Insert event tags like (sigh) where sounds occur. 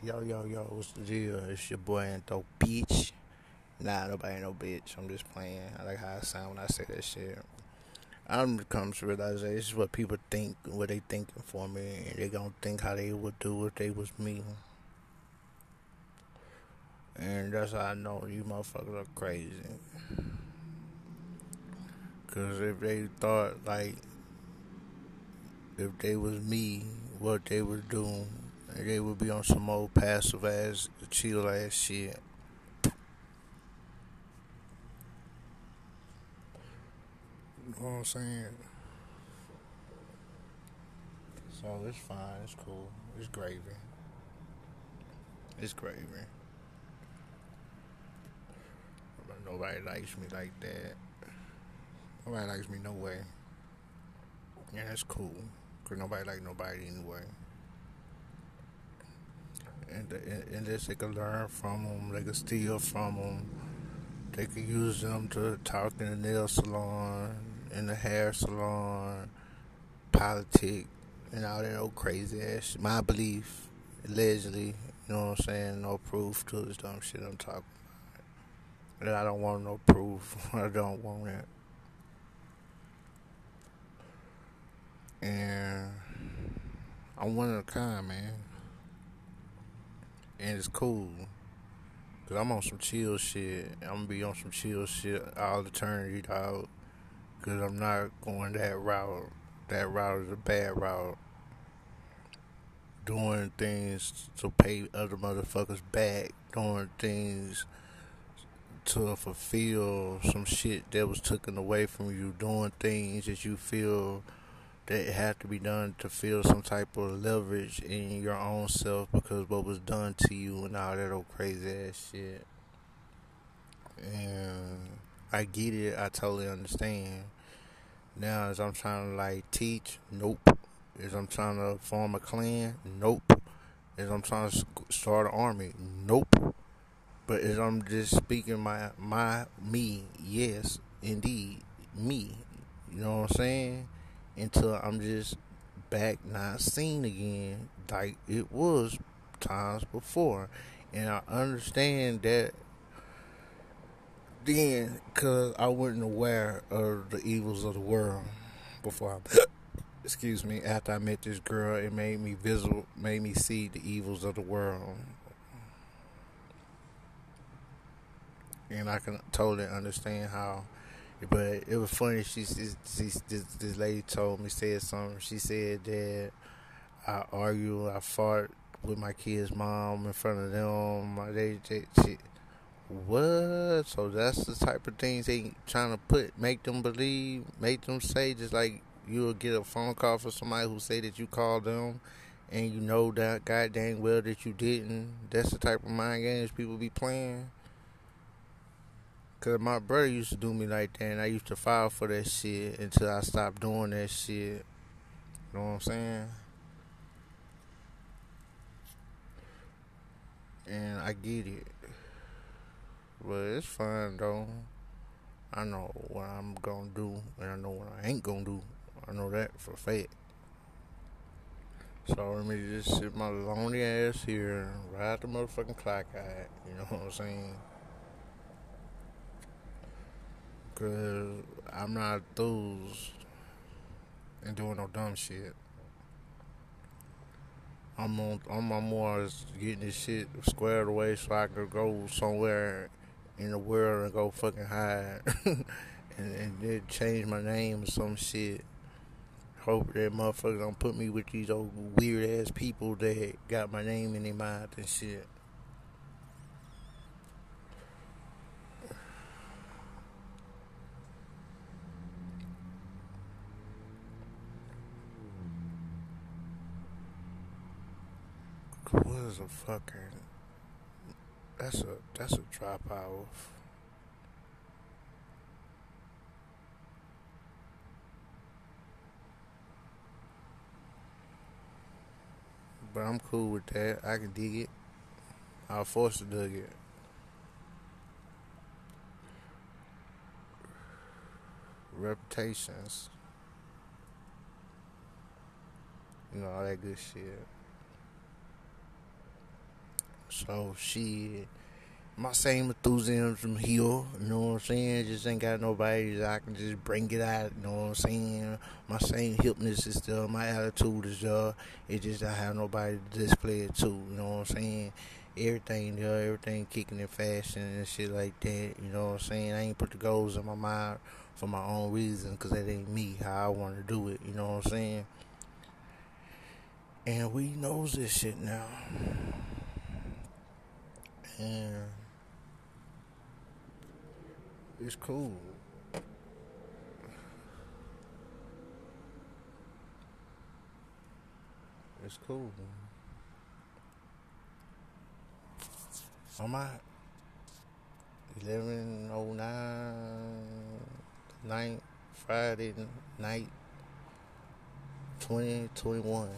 Yo, yo, yo, what's the deal? It's your boy Anto Beach. Nah, nobody ain't no bitch. I'm just playing. I like how I sound when I say that shit. I'm come to realize that this is what people think, what they thinking for me, and they gonna think how they would do if they was me. And that's how I know you motherfuckers are crazy. Cause if they thought like if they was me, what they would do, would be on some old passive ass, chill ass shit. You know what I'm saying? So it's fine, it's cool, it's gravy. It's gravy. Nobody likes me like that. Nobody likes me no way. Yeah, that's cool. Cause nobody like nobody anyway. And, and, this they can learn from them. They can steal from them. They can use them to talk in the nail salon, in the hair salon, politics, and all that old crazy ass. My belief, allegedly, you know what I'm saying? No proof to this dumb shit I'm talking about. And I don't want no proof. (laughs) I don't want it. And I'm one of a kind, man. And it's cool. Cause I'm on some chill shit. I'm gonna be on some chill shit all eternity, dog. Cause I'm not going that route. That route is a bad route. Doing things to pay other motherfuckers back. Doing things to fulfill some shit that was taken away from you. Doing things that you feel that have to be done to feel some type of leverage in your own self because what was done to you and all that old crazy ass shit. And I get it, I totally understand. Now, as I'm trying to like teach, nope. As I'm trying to form a clan, nope. As I'm trying to start an army, nope. But as I'm just speaking my my me, yes, indeed, me. You know what I'm saying? Until I'm just back not seen again like it was times before. And I understand that then because I wasn't aware of the evils of the world before I, (coughs) excuse me, after I met this girl, it made me visible, made me see the evils of the world. And I can totally understand how but it was funny. She, she, she this, this lady told me said something. She said that I argue, I fought with my kids' mom in front of them. They, they, she, what? So that's the type of things they trying to put, make them believe, make them say, just like you'll get a phone call from somebody who say that you called them, and you know that god well that you didn't. That's the type of mind games people be playing. Cause my brother used to do me like that, and I used to file for that shit until I stopped doing that shit. You know what I'm saying? And I get it, but it's fine though. I know what I'm gonna do, and I know what I ain't gonna do. I know that for fact. So let me just sit my lonely ass here, and ride the motherfucking clock out. You know what I'm saying? Cause I'm not those and doing no dumb shit. I'm on. I'm, I'm more getting this shit squared away so I could go somewhere in the world and go fucking hide (laughs) and, and then change my name or some shit. Hope that motherfucker don't put me with these old weird ass people that got my name in their mouth and shit. What is a fucking? That's a that's a drop off. But I'm cool with that. I can dig it. I'll force to dig it. Reputations. You know, all that good shit. So she my same enthusiasm here, you know what I'm saying? Just ain't got nobody that I can just bring it out, you know what I'm saying? My same hipness is still, my attitude is there. It's just I have nobody to display it to, you know what I'm saying? Everything there, everything kicking in fashion and shit like that, you know what I'm saying? I ain't put the goals in my mind for my own reason, cause that ain't me, how I want to do it, you know what I'm saying? And we knows this shit now. And it's cool. It's cool. I'm at 11.09 night, Friday night, 2021.